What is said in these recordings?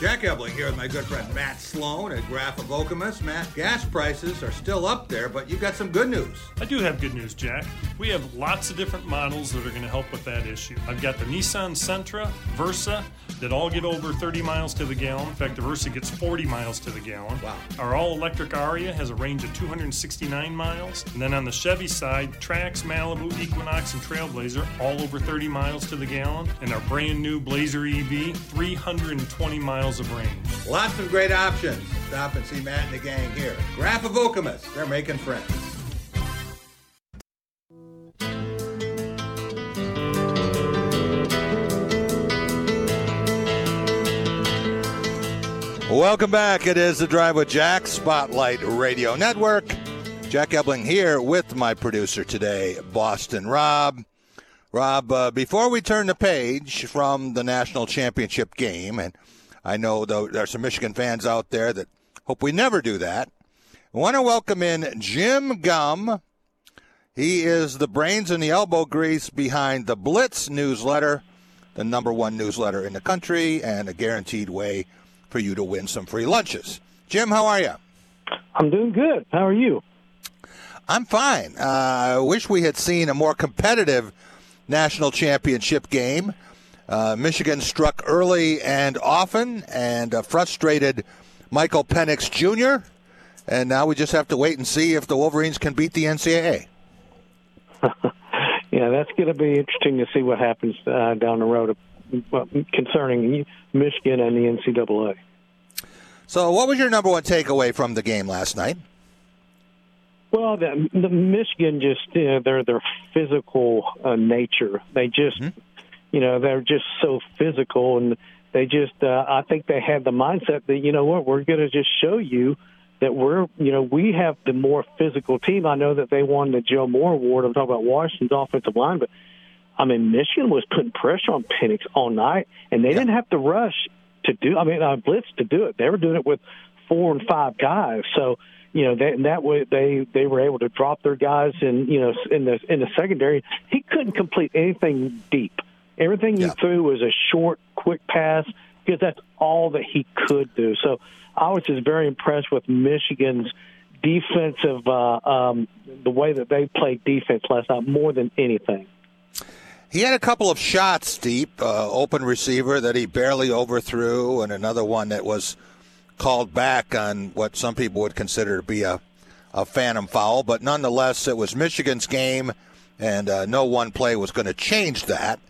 Jack Ebling here with my good friend Matt Sloan at Graff of Okemos. Matt, gas prices are still up there, but you've got some good news. I do have good news, Jack. We have lots of different models that are going to help with that issue. I've got the Nissan Sentra, Versa, that all get over 30 miles to the gallon. In fact, the Versa gets 40 miles to the gallon. Wow. Our all electric Ariya has a range of 269 miles. And then on the Chevy side, Trax, Malibu, Equinox, and Trailblazer all over 30 miles to the gallon. And our brand new Blazer EV, 320 miles of range. Lots of great options. Stop and see Matt and the gang here. Graff of Okemos. They're making friends. Welcome back. It is the Drive with Jack Spotlight Radio Network. Jack Ebling here with my producer today, Boston Rob. Rob, uh, before we turn the page from the national championship game, and I know there are some Michigan fans out there that hope we never do that, I want to welcome in Jim Gumm. He is the brains and the elbow grease behind the Blitz newsletter, the number one newsletter in the country, and a guaranteed way for you to win some free lunches. Jim, how are you? I'm doing good. How are you? I'm fine. Uh, I wish we had seen a more competitive national championship game. Uh, Michigan struck early and often and uh, frustrated Michael Penix Jr. And now we just have to wait and see if the Wolverines can beat the NCAA. yeah, that's going to be interesting to see what happens uh, down the road uh, concerning Michigan and the NCAA. So, what was your number one takeaway from the game last night? Well, the, the Michigan just you know, their their physical uh, nature. They just mm-hmm. You know they're just so physical, and they just uh, I think they had the mindset that you know what we're going to just show you that we're you know we have the more physical team. I know that they won the Joe Moore Award. I'm talking about Washington's offensive line, but I mean Michigan was putting pressure on Penix all night, and they yeah. didn't have to rush to do. I mean, uh, blitz to do it. They were doing it with four and five guys. So you know that that way they they were able to drop their guys in you know in the in the secondary. He couldn't complete anything deep. Everything yeah. he threw was a short, quick pass because that's all that he could do. So I was just very impressed with Michigan's defensive uh, um, the way that they played defense last night more than anything. He had a couple of shots deep, uh, open receiver that he barely overthrew, and another one that was called back on what some people would consider to be a, a phantom foul. But nonetheless, it was Michigan's game, and uh, no one play was going to change that.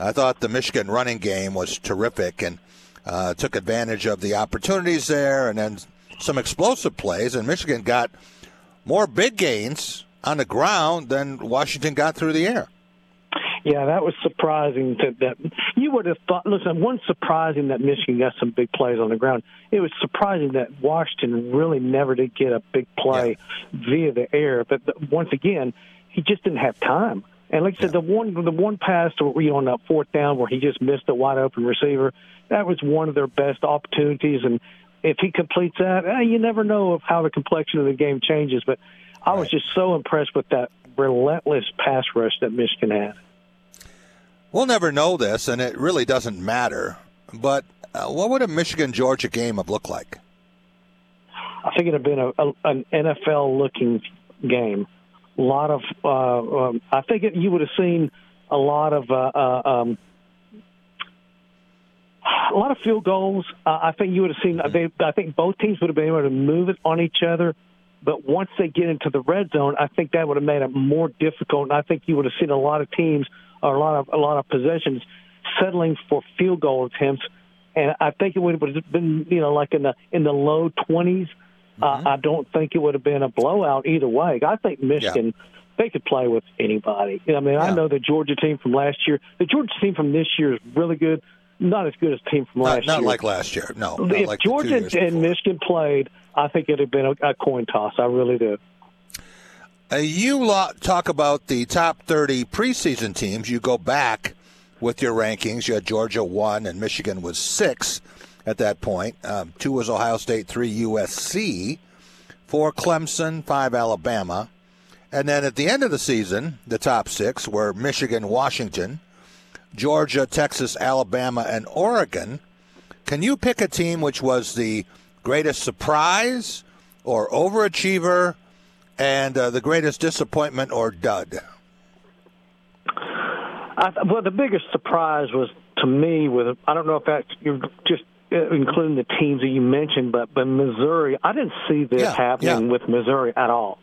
I thought the Michigan running game was terrific and uh, took advantage of the opportunities there, and then some explosive plays. And Michigan got more big gains on the ground than Washington got through the air. Yeah, that was surprising. To, that you would have thought. Listen, one surprising that Michigan got some big plays on the ground. It was surprising that Washington really never did get a big play yeah. via the air. But once again, he just didn't have time. And like I said, yeah. the one the one pass to you on that fourth down where he just missed a wide open receiver, that was one of their best opportunities. And if he completes that, eh, you never know of how the complexion of the game changes. But I was just so impressed with that relentless pass rush that Michigan had. We'll never know this, and it really doesn't matter. But uh, what would a Michigan Georgia game have looked like? I think it'd have been a, a, an NFL looking game. A lot of, uh, um, I think it, you would have seen a lot of, uh, uh, um, a lot of field goals. Uh, I think you would have seen. Mm-hmm. They, I think both teams would have been able to move it on each other. But once they get into the red zone, I think that would have made it more difficult. And I think you would have seen a lot of teams or a lot of a lot of possessions settling for field goal attempts, and I think it would have been you know like in the in the low 20s. Mm-hmm. Uh, I don't think it would have been a blowout either way. I think Michigan. Yeah. They could play with anybody. I mean, yeah. I know the Georgia team from last year. The Georgia team from this year is really good. Not as good as the team from not, last not year. Not like last year. No. If like Georgia and before. Michigan played, I think it'd have been a, a coin toss. I really do. Uh, you lot talk about the top 30 preseason teams. You go back with your rankings. You had Georgia one and Michigan was six at that point. Um, two was Ohio State, three USC, four Clemson, five Alabama. And then at the end of the season, the top six were Michigan, Washington, Georgia, Texas, Alabama, and Oregon. Can you pick a team which was the greatest surprise or overachiever and uh, the greatest disappointment or dud? I, well, the biggest surprise was to me with I don't know if that's you're just including the teams that you mentioned, but but Missouri, I didn't see this Yeah, happening yeah. with Missouri at all.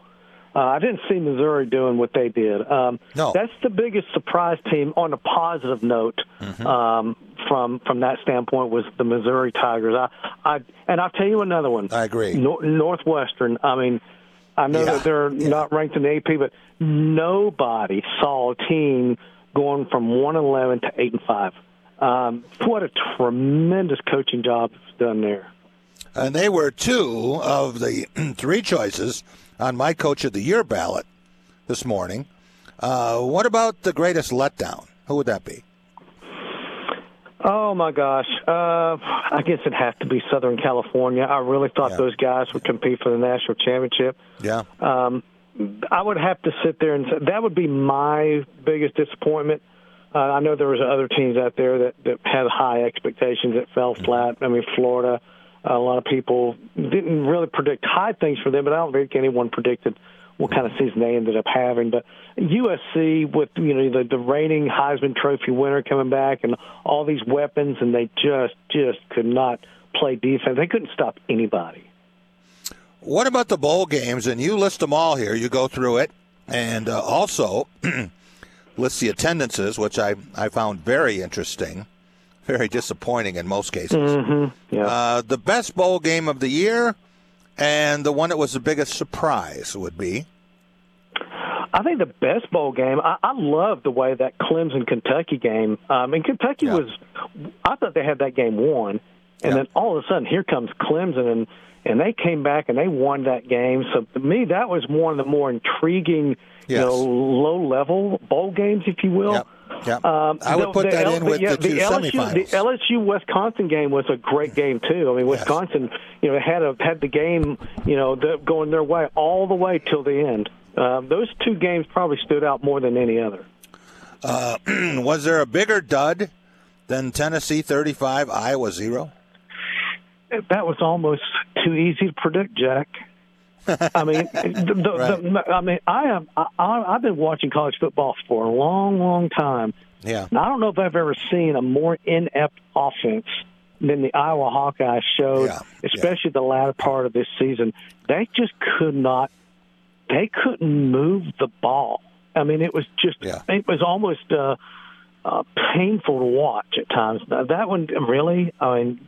Uh, I didn't see Missouri doing what they did. Um, No. that's the biggest surprise team on a positive note. Mm-hmm. Um, from from that standpoint, was the Missouri Tigers. I, I and I'll tell you another one. I agree. Nor- Northwestern. I mean, I know Yeah, that they're yeah. not ranked in the AP, but nobody saw a team going from one and eleven to eight and five. Um, what a tremendous coaching job done there. And they were two of the three choices on my Coach of the Year ballot this morning. Uh, what about the greatest letdown? Who would that be? Oh my gosh! Uh, I guess it has to be Southern California. I really thought Yeah. those guys would compete for the national championship. Yeah. Um, I would have to sit there and say that would be my biggest disappointment. Uh, I know there was other teams out there that, that had high expectations that fell flat. I mean, Florida, a lot of people didn't really predict high things for them, but I don't think anyone predicted what kind of season they ended up having. But USC, with you know the, the reigning Heisman Trophy winner coming back and all these weapons, and they just just could not play defense. They couldn't stop anybody. What about the bowl games? And you list them all here. You go through it, and uh, also list the attendances, which I I found very interesting, very disappointing in most cases. Mm-hmm. Yeah. Uh, the best bowl game of the year, and the one that was the biggest surprise would be. I think the best bowl game. I, I love the way that Clemson Kentucky game. Um, and Kentucky Yeah. was. I thought they had that game won, and Yeah. then all of a sudden here comes Clemson, and and they came back and they won that game. So to me, that was one of the more intriguing, Yes. you know, low level bowl games, if you will. Yep. Yep. Um, I would the- put that L- in with yeah, the two LSU, semifinals. The LSU Wisconsin game was a great game too. I mean, Yes. Wisconsin, you know, had a, had the game, you know, the, going their way all the way till the end. Um, those two games probably stood out more than any other. was there a bigger dud than Tennessee 35, Iowa 0? That was almost too easy to predict, Jack. I mean, the, the, the, I mean, I am. I, I've been watching college football for a long, long time. Yeah. And I don't know if I've ever seen a more inept offense than the Iowa Hawkeyes showed, Yeah, especially the latter part of this season. They just could not. They couldn't move the ball. I mean, it was just. Yeah. It was almost uh, uh, painful to watch at times. Now, that one really. I mean,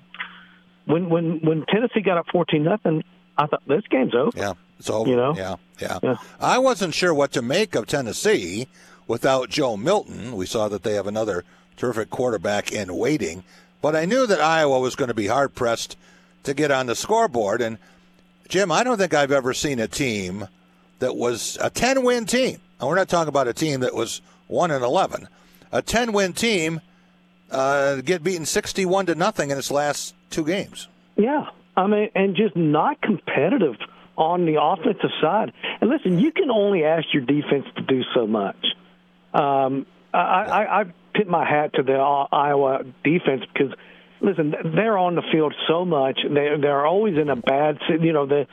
when when when Tennessee got up fourteen nothing, I thought this game's over. Yeah. It's over. You know? Yeah, yeah. Yeah. I wasn't sure what to make of Tennessee without Joe Milton. We saw that they have another terrific quarterback in waiting, but I knew that Iowa was going to be hard pressed to get on the scoreboard. And Jim, I don't think I've ever seen a team that was a 10 win team. And we're not talking about a team that was 1 and 11. A 10 win team uh, get beaten 61 to nothing in its last two games. Yeah, I mean, and just not competitive on the offensive side. And listen, you can only ask your defense to do so much. Um, I, I, I tip my hat to the Iowa defense because, listen, they're on the field so much. They they're always in a bad, you know, the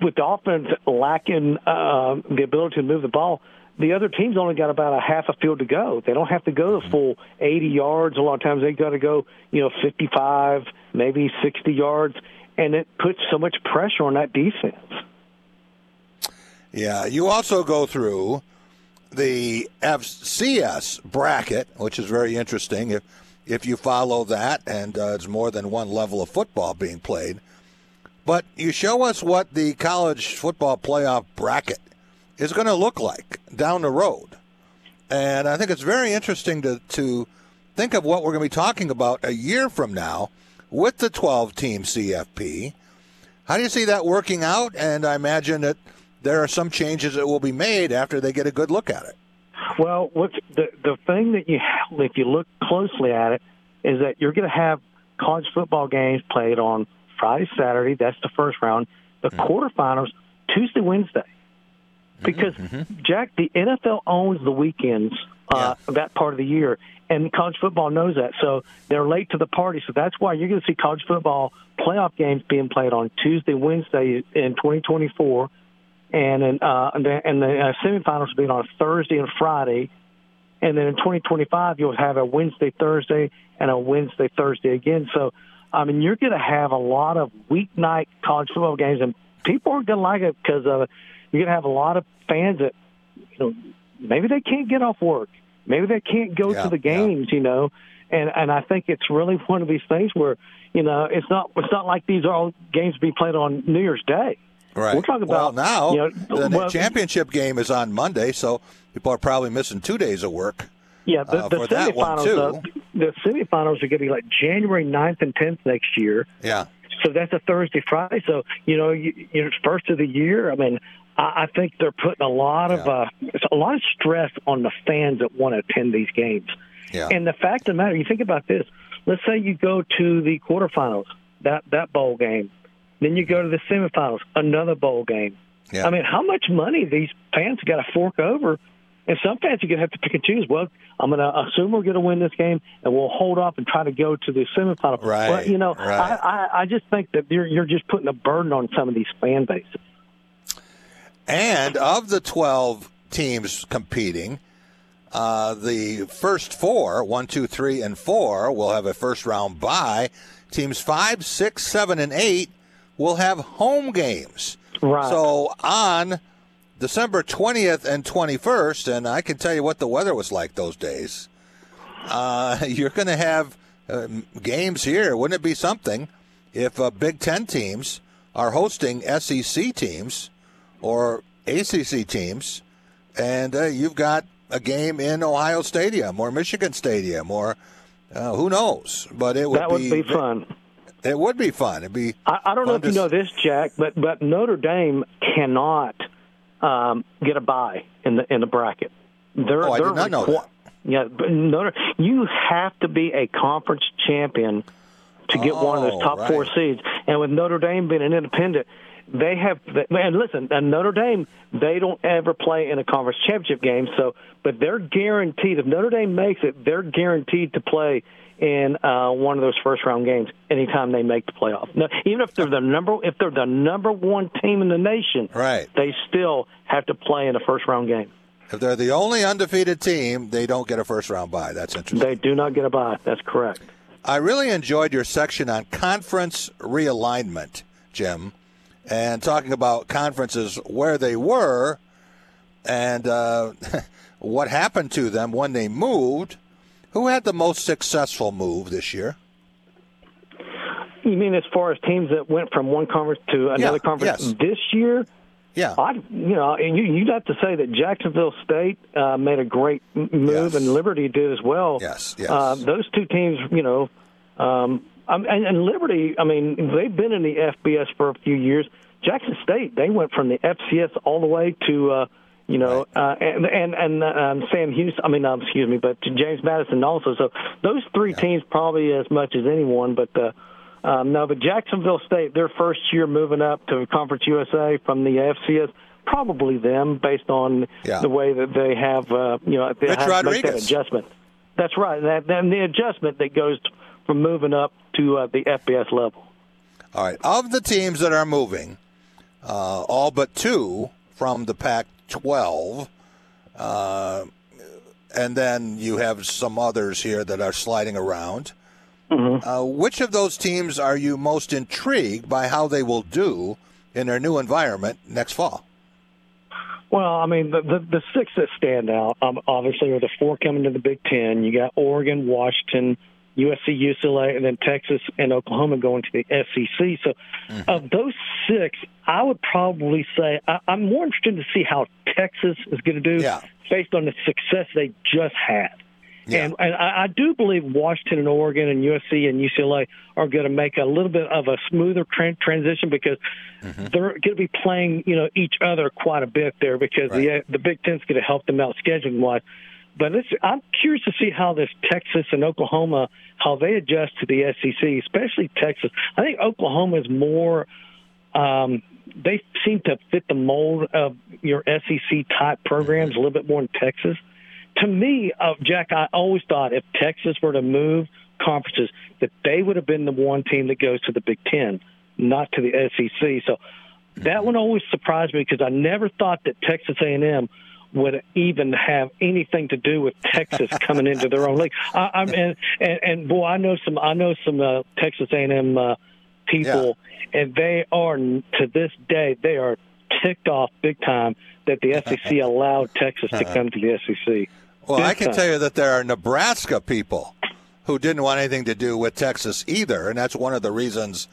with the offense lacking uh, the ability to move the ball. The other team's only got about a half a field to go. They don't have to go the full 80 yards. A lot of times they got to go, you know, 55, maybe 60 yards, and it puts so much pressure on that defense. Yeah, you also go through the FCS bracket, which is very interesting if if you follow that, and uh, it's more than one level of football being played. But you show us what the college football playoff bracket is going to look like down the road, and I think it's very interesting to to think of what we're going to be talking about a year from now with the 12 team CFP. How do you see that working out? And I imagine that there are some changes that will be made after they get a good look at it. Well, what's the the thing that you if you look closely at it is that you're going to have college football games played on Friday, Saturday. That's the first round. The mm-hmm. quarterfinals Tuesday, Wednesday. Mm-hmm, because mm-hmm. Jack, the NFL owns the weekends uh, yeah. that part of the year. And college football knows that, so they're late to the party. So that's why you're going to see college football playoff games being played on Tuesday, Wednesday in 2024, and in, uh, and the, and the uh, semifinals being on Thursday and Friday. And then in 2025, you'll have a Wednesday, Thursday, and a Wednesday, Thursday again. So, I mean, you're going to have a lot of weeknight college football games, and people are going to like it because of You're going to have a lot of fans that, you know, maybe they can't get off work, maybe they can't go yeah, to the games, yeah. you know, and and I think it's really one of these things where, you know, it's not it's not like these are all games be played on New Year's Day. Right. We're talking about well, now. You know, the well, championship game is on Monday, so people are probably missing two days of work. Yeah, the, uh, the semifinals. Uh, the semifinals are going to be like January 9th and 10th next year. Yeah. So that's a Thursday, Friday. So you know, you, you know, first of the year. I mean, I, I think they're putting a lot of uh, a lot of stress on the fans that want to attend these games. Yeah. And the fact of the matter, you think about this. Let's say you go to the quarterfinals, that that bowl game, then you go to the semifinals, another bowl game. Yeah. I mean, how much money these fans got to fork over and some fans are going to have to pick and choose. Well, I'm going to assume we're going to win this game, and we'll hold off and try to go to the semifinal. Right. But you know, right. I, I I just think that you're you're just putting a burden on some of these fan bases. And of the 12 teams competing, uh, the first four, one, two, three, and four, will have a first round bye. Teams five, six, seven, and eight will have home games. Right. So on December 20th and 21st, and I can tell you what the weather was like those days. Uh, you're going to have uh, games here. Wouldn't it be something if uh, Big Ten teams are hosting SEC teams or ACC teams, and uh, you've got a game in Ohio Stadium or Michigan Stadium or uh, who knows? But it would that would be, be fun. It would be fun. It'd be. I, I don't know if you know this, Jack, but but Notre Dame cannot um, get a bye in the in the bracket. They're, oh, I did not know that. Yeah, but Notre, you have to be a conference champion to get oh, one of those top right. four seeds. And with Notre Dame being an independent, they have. And listen, and Notre Dame, they don't ever play in a conference championship game. So, but they're guaranteed. If Notre Dame makes it, they're guaranteed to play in uh, one of those first round games anytime they make the playoff. Now, even if they're the number if they're the number one team in the nation, right, they still have to play in a first round game. If they're the only undefeated team, they don't get a first round bye. That's interesting. They do not get a bye. That's correct. I really enjoyed your section on conference realignment, Jim, and talking about conferences where they were and uh, what happened to them when they moved who had the most successful move this year? You mean as far as teams that went from one conference to another yeah, conference yes. this year? Yeah, I you know, and you you'd have to say that Jacksonville State uh, made a great move, yes. and Liberty did as well. Yes, yes. Uh, those two teams, you know, um, and, and Liberty. I mean, they've been in the FBS for a few years. Jackson State, they went from the FCS all the way to. Uh, you know, uh, and and and um, Sam Houston. I mean, um, excuse me, but James Madison also. So those three yeah. teams probably as much as anyone. But uh, um, no, but Jacksonville State, their first year moving up to Conference USA from the FCS, probably them based on yeah. the way that they have, uh, you know, they Rich have Rodriguez. to make that adjustment. That's right. That then the adjustment that goes from moving up to uh, the FBS level. All right. Of the teams that are moving, uh, all but two from the Pac 12. Uh, and then you have some others here that are sliding around. Mm-hmm. Uh, which of those teams are you most intrigued by how they will do in their new environment next fall? Well, I mean, the, the, the six that stand out, um, obviously, are the four coming to the Big Ten. You got Oregon, Washington, USC, UCLA, and then Texas and Oklahoma going to the SEC. So, mm-hmm. of those six, I would probably say I, I'm more interested to see how Texas is going to do yeah. based on the success they just had. Yeah. And, and I, I do believe Washington and Oregon and USC and UCLA are going to make a little bit of a smoother tra- transition because mm-hmm. they're going to be playing, you know, each other quite a bit there because right. the the Big Ten's going to help them out scheduling wise. But I'm curious to see how this Texas and Oklahoma how they adjust to the SEC, especially Texas. I think Oklahoma is more. Um, they seem to fit the mold of your SEC type programs a little bit more in Texas. to me, uh, Jack, I always thought if Texas were to move conferences, that they would have been the one team that goes to the Big Ten, not to the SEC. So that one always surprised me because I never thought that Texas A&M would even have anything to do with Texas coming into their own league. I, I'm and, and and boy, I know some I know some uh, Texas A&M uh, people, yeah. and they are to this day they are ticked off big time that the SEC allowed Texas to come to the SEC. Well, big I can time. tell you that there are Nebraska people who didn't want anything to do with Texas either, and that's one of the reasons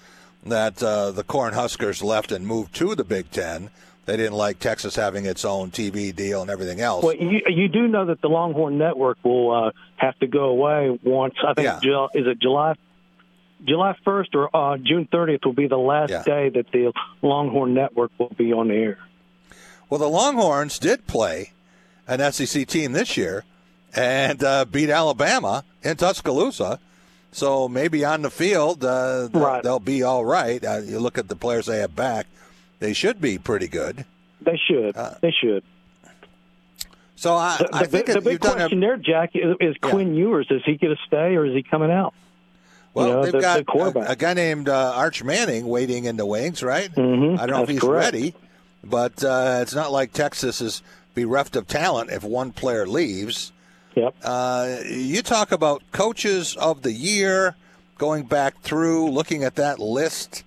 that uh, the Cornhuskers left and moved to the Big Ten. They didn't like Texas having its own TV deal and everything else. Well, you, you do know that the Longhorn Network will uh, have to go away once. I think yeah. is it July July 1st or uh, June 30th will be the last yeah. day that the Longhorn Network will be on the air. Well, the Longhorns did play an SEC team this year and uh, beat Alabama in Tuscaloosa. So maybe on the field, uh, right. they'll be all right. Uh, you look at the players they have back; they should be pretty good. They should. Uh, they should. So I, the, I think the, the big question a, there, Jack, is, is Quinn. Ewers. Is he going to stay or is he coming out? Well, you know, they've the, got a, a, guy named uh, Arch Manning waiting in the wings, right? Mm-hmm. I don't know if he's correct. ready, but uh, it's not like Texas is bereft of talent if one player leaves. Yep. Uh, you talk about coaches of the year, going back through, looking at that list,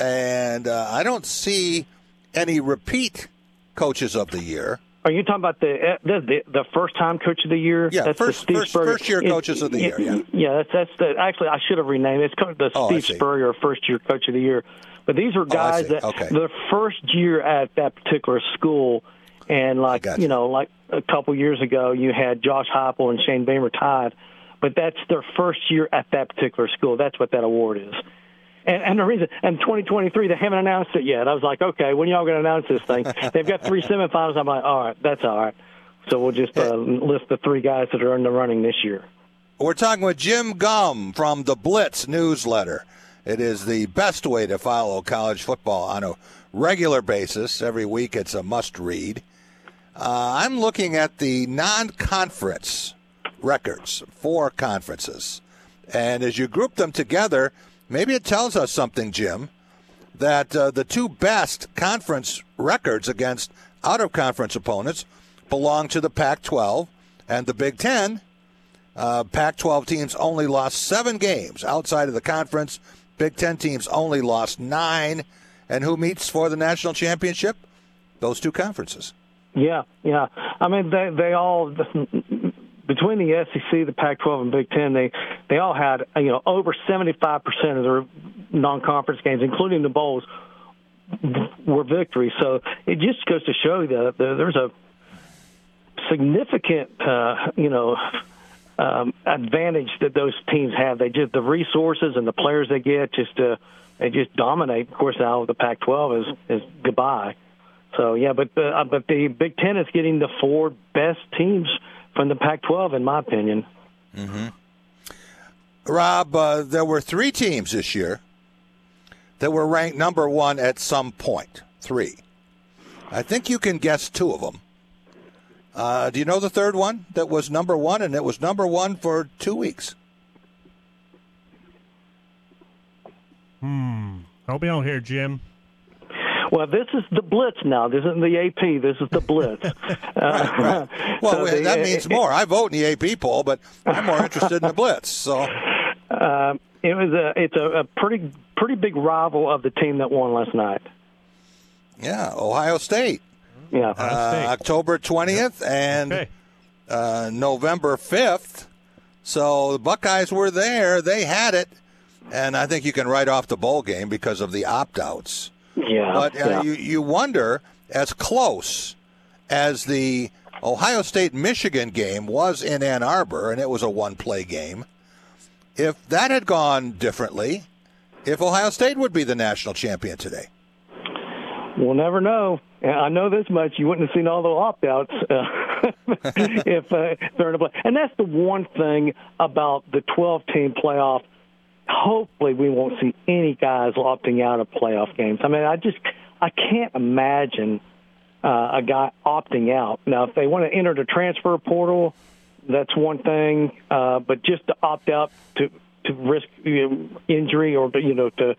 and uh, I don't see any repeat coaches of the year. Are you talking about the the, the first time coach of the year? Yeah, that's first, first, first year coaches of the year. Yeah, yeah. That's that's the actually I should have renamed it. It's called the oh, Steve Spurrier first year coach of the year. But these are oh, guys oh, that okay. the first year at that particular school, and like you. you know, like a couple years ago, you had Josh Heupel and Shane Beamer tied, but that's their first year at that particular school. That's what that award is. And, and the reason, and 2023, they haven't announced it yet. I was like, okay, when y'all going to announce this thing? They've got three semifinals. I'm like, all right, that's all right. So we'll just uh, list the three guys that are in the running this year. We're talking with Jim Gumm from the Blitz newsletter. It is the best way to follow college football on a regular basis. Every week, it's a must read. Uh, I'm looking at the non conference records for conferences. And as you group them together, Maybe it tells us something, Jim, that uh, the two best conference records against out of conference opponents belong to the Pac 12 and the Big Ten. Uh, Pac 12 teams only lost seven games outside of the conference. Big Ten teams only lost nine. And who meets for the national championship? Those two conferences. Yeah, yeah. I mean, they they all between the SEC, the Pac-12, and Big Ten, they they all had you know over 75 percent of their non-conference games, including the bowls, were victories. So it just goes to show that there's a significant uh, you know um, advantage that those teams have. They just the resources and the players they get just uh, they just dominate. Of course, now the Pac-12 is is goodbye. So yeah, but uh, but the Big Ten is getting the four best teams from the Pac-12, in my opinion. Mm-hmm. Rob, uh, there were three teams this year that were ranked number one at some point. Three. I think you can guess two of them. Uh, do you know the third one that was number one, and it was number one for two weeks? Hmm. Help me out here, Jim. Well, this is the Blitz now. This isn't the AP. This is the Blitz. right, right. Well, so the, that means more. I vote in the AP poll, but I'm more interested in the Blitz. So. Uh, it was a it's a, a pretty pretty big rival of the team that won last night. Yeah, Ohio State. Yeah, uh, State. October twentieth yep. and okay. uh, November fifth. So the Buckeyes were there; they had it, and I think you can write off the bowl game because of the opt outs. Yeah. But uh, yeah. You, you wonder, as close as the Ohio State Michigan game was in Ann Arbor, and it was a one play game, if that had gone differently, if Ohio State would be the national champion today. We'll never know. I know this much: you wouldn't have seen all the opt-outs uh, if uh, they're in a play. And that's the one thing about the 12-team playoff hopefully we won't see any guys opting out of playoff games. I mean, I just I can't imagine uh, a guy opting out. Now, if they want to enter the transfer portal, that's one thing. Uh, but just to opt out to to risk you know, injury or to, you know to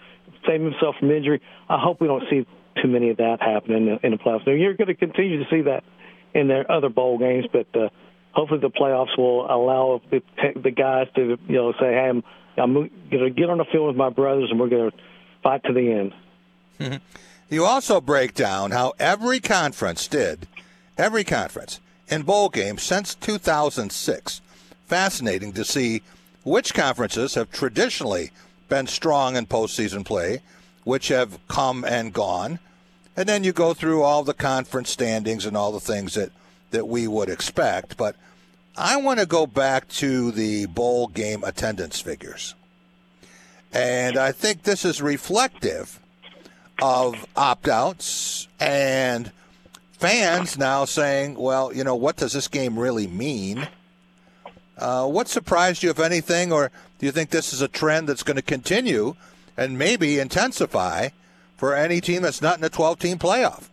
save himself from injury, I hope we don't see too many of that happening in the, playoffs. Now, you're going to continue to see that in their other bowl games, but uh, hopefully the playoffs will allow the, the guys to you know say, "Hey, I'm I'm going to get on the field with my brothers, and we're going to fight to the end." Mm-hmm. You also break down how every conference did, every conference in bowl games since 2006. Fascinating to see which conferences have traditionally been strong in postseason play, which have come and gone. And then you go through all the conference standings and all the things that, that we would expect. But I want to go back to the bowl game attendance figures. And I think this is reflective of opt outs and fans now saying, well, you know, what does this game really mean? Uh, what surprised you, if anything, or do you think this is a trend that's going to continue and maybe intensify for any team that's not in a 12 team playoff?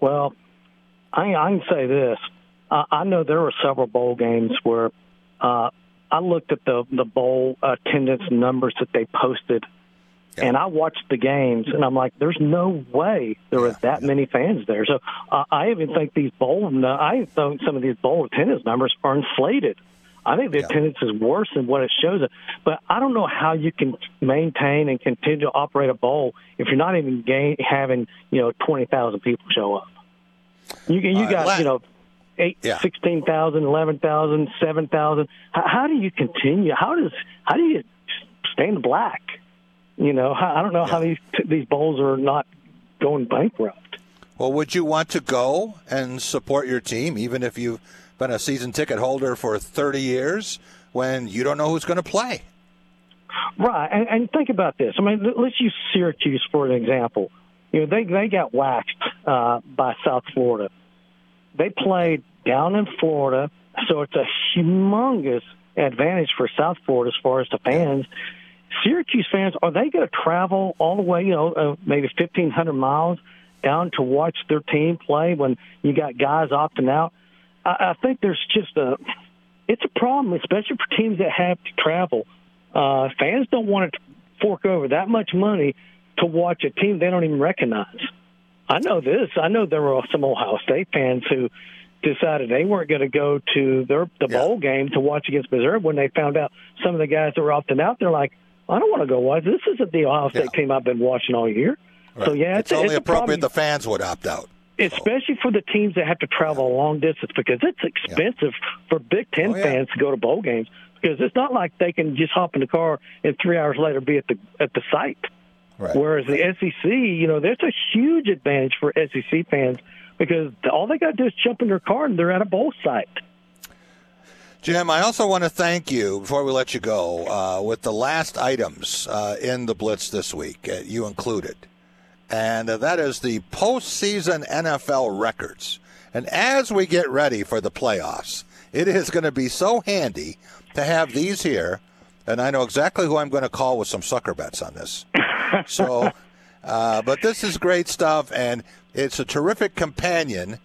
Well, I, I can say this. Uh, I know there were several bowl games where uh, I looked at the, the bowl attendance numbers that they posted and I watched the games, and I'm like, "There's no way there were that many fans there." So uh, I even think these bowl, I think some of these bowl attendance numbers are inflated. I think the yeah. attendance is worse than what it shows. But I don't know how you can maintain and continue to operate a bowl if you're not even gain, having you know twenty thousand people show up. You you uh, got you know eight, yeah. 16,000, 11,000, 7,000. How, how do you continue? How does how do you stay in the black? You know, I don't know yeah. how these these bowls are not going bankrupt. Well, would you want to go and support your team, even if you've been a season ticket holder for 30 years, when you don't know who's going to play? Right, and, and think about this. I mean, let's use Syracuse for an example. You know, they they got waxed uh, by South Florida. They played down in Florida, so it's a humongous advantage for South Florida as far as the fans. Yeah Syracuse fans are they going to travel all the way, you know, uh, maybe fifteen hundred miles down to watch their team play when you got guys opting out? I, I think there's just a it's a problem, especially for teams that have to travel. Uh, fans don't want to fork over that much money to watch a team they don't even recognize. I know this. I know there were some Ohio State fans who decided they weren't going to go to their the bowl game to watch against Missouri when they found out some of the guys that were opting out. They're like, I don't want to go watch. This isn't the Ohio State yeah. team I've been watching all year. Right. So yeah, it's, it's only it's appropriate the fans would opt out. Especially for the teams that have to travel yeah. a long distance because it's expensive yeah. for Big Ten oh, fans to go to bowl games because it's not like they can just hop in the car and three hours later be at the at the site. Right. Whereas the SEC, you know, there's a huge advantage for SEC fans because all they got to do is jump in their car and they're at a bowl site. Jim, I also want to thank you before we let you go uh, with the last items uh, in the Blitz this week, uh, you included. And uh, that is the postseason NFL records. And as we get ready for the playoffs, it is going to be so handy to have these here. And I know exactly who I'm going to call with some sucker bets on this. so, uh, but this is great stuff, and it's a terrific companion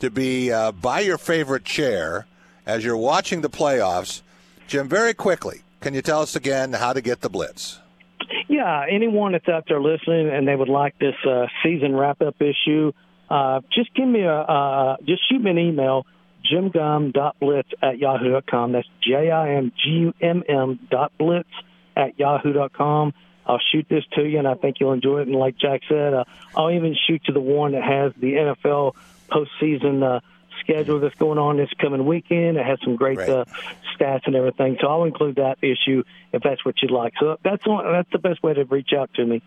to be uh, by your favorite chair as you're watching the playoffs. Jim, very quickly, can you tell us again how to get the blitz? Yeah, anyone that's out there listening and they would like this uh, season wrap up issue, uh, just give me a uh, just shoot me an email, jimgumm.blitz at yahoo.com. That's J I M G U M M dot blitz at yahoo.com. I'll shoot this to you, and I think you'll enjoy it. And like Jack said, uh, I'll even shoot you the one that has the NFL postseason uh, schedule that's going on this coming weekend. It has some great right. uh, stats and everything. So I'll include that issue if that's what you'd like. So that's one, that's the best way to reach out to me.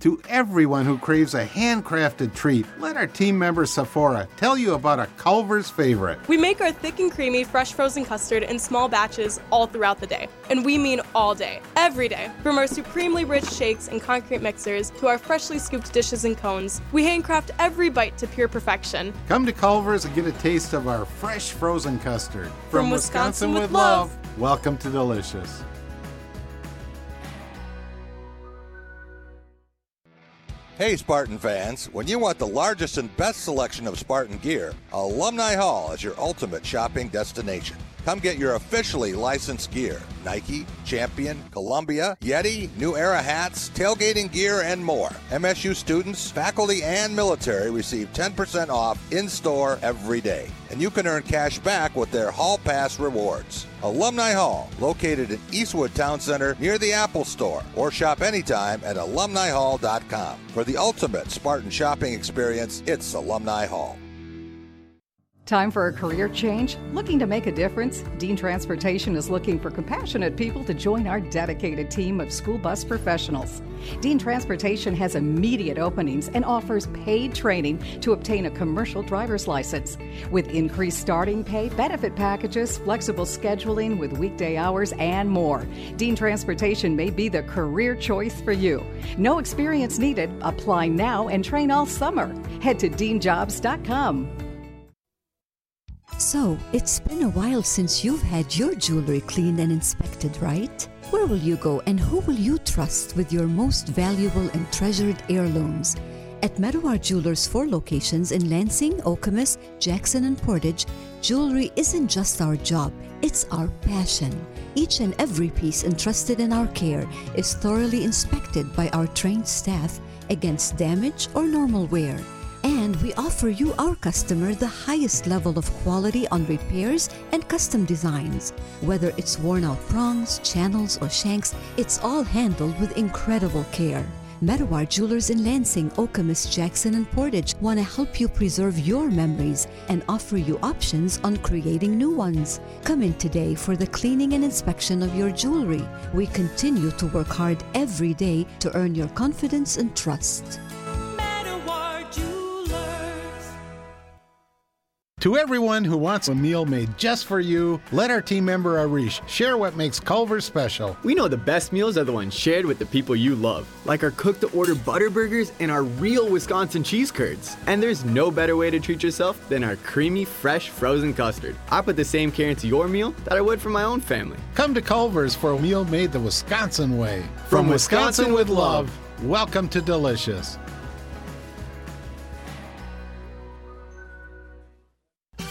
To everyone who craves a handcrafted treat, let our team member Sephora tell you about a Culver's favorite. We make our thick and creamy fresh frozen custard in small batches all throughout the day. And we mean all day, every day. From our supremely rich shakes and concrete mixers to our freshly scooped dishes and cones, we handcraft every bite to pure perfection. Come to Culver's and get a taste of our fresh frozen custard. From, From Wisconsin, Wisconsin, with love. love. Welcome to Delicious. Hey, Spartan fans, when you want the largest and best selection of Spartan gear, Alumni Hall is your ultimate shopping destination. Come get your officially licensed gear Nike, Champion, Columbia, Yeti, New Era hats, tailgating gear, and more. MSU students, faculty, and military receive 10% off in store every day. And you can earn cash back with their Hall Pass rewards. Alumni Hall, located in Eastwood Town Center near the Apple Store, or shop anytime at alumnihall.com. For the ultimate Spartan shopping experience, it's Alumni Hall. Time for a career change? Looking to make a difference? Dean Transportation is looking for compassionate people to join our dedicated team of school bus professionals. Dean Transportation has immediate openings and offers paid training to obtain a commercial driver's license. With increased starting pay, benefit packages, flexible scheduling with weekday hours, and more, Dean Transportation may be the career choice for you. No experience needed. Apply now and train all summer. Head to deanjobs.com. So, it's been a while since you've had your jewelry cleaned and inspected, right? Where will you go and who will you trust with your most valuable and treasured heirlooms? At Medawar Jewelers' four locations in Lansing, Okemos, Jackson, and Portage, jewelry isn't just our job, it's our passion. Each and every piece entrusted in our care is thoroughly inspected by our trained staff against damage or normal wear. And we offer you, our customer, the highest level of quality on repairs and custom designs. Whether it's worn out prongs, channels, or shanks, it's all handled with incredible care. Medawar Jewelers in Lansing, Okemos, Jackson, and Portage want to help you preserve your memories and offer you options on creating new ones. Come in today for the cleaning and inspection of your jewelry. We continue to work hard every day to earn your confidence and trust. To everyone who wants a meal made just for you, let our team member Arish share what makes Culver's special. We know the best meals are the ones shared with the people you love, like our cook to order butter burgers and our real Wisconsin cheese curds. And there's no better way to treat yourself than our creamy, fresh, frozen custard. I put the same care into your meal that I would for my own family. Come to Culver's for a meal made the Wisconsin way. From, From Wisconsin, Wisconsin with love, welcome to Delicious.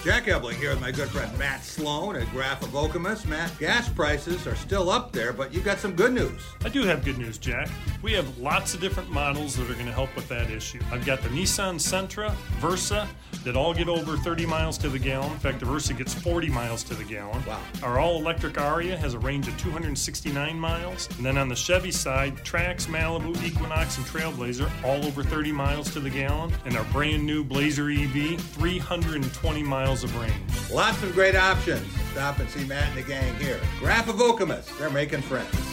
Jack Ebling here with my good friend Matt Sloan at Graff of Okemos. Matt, gas prices are still up there, but you've got some good news. I do have good news, Jack. We have lots of different models that are going to help with that issue. I've got the Nissan Sentra, Versa, that all get over 30 miles to the gallon. In fact, the Versa gets 40 miles to the gallon. Wow. Our all electric Ariya has a range of 269 miles. And then on the Chevy side, Trax, Malibu, Equinox, and Trailblazer all over 30 miles to the gallon. And our brand new Blazer EV, 320 miles miles of range. Lots of great options. Stop and see Matt and the gang here. Graff of Okemos. They're making friends.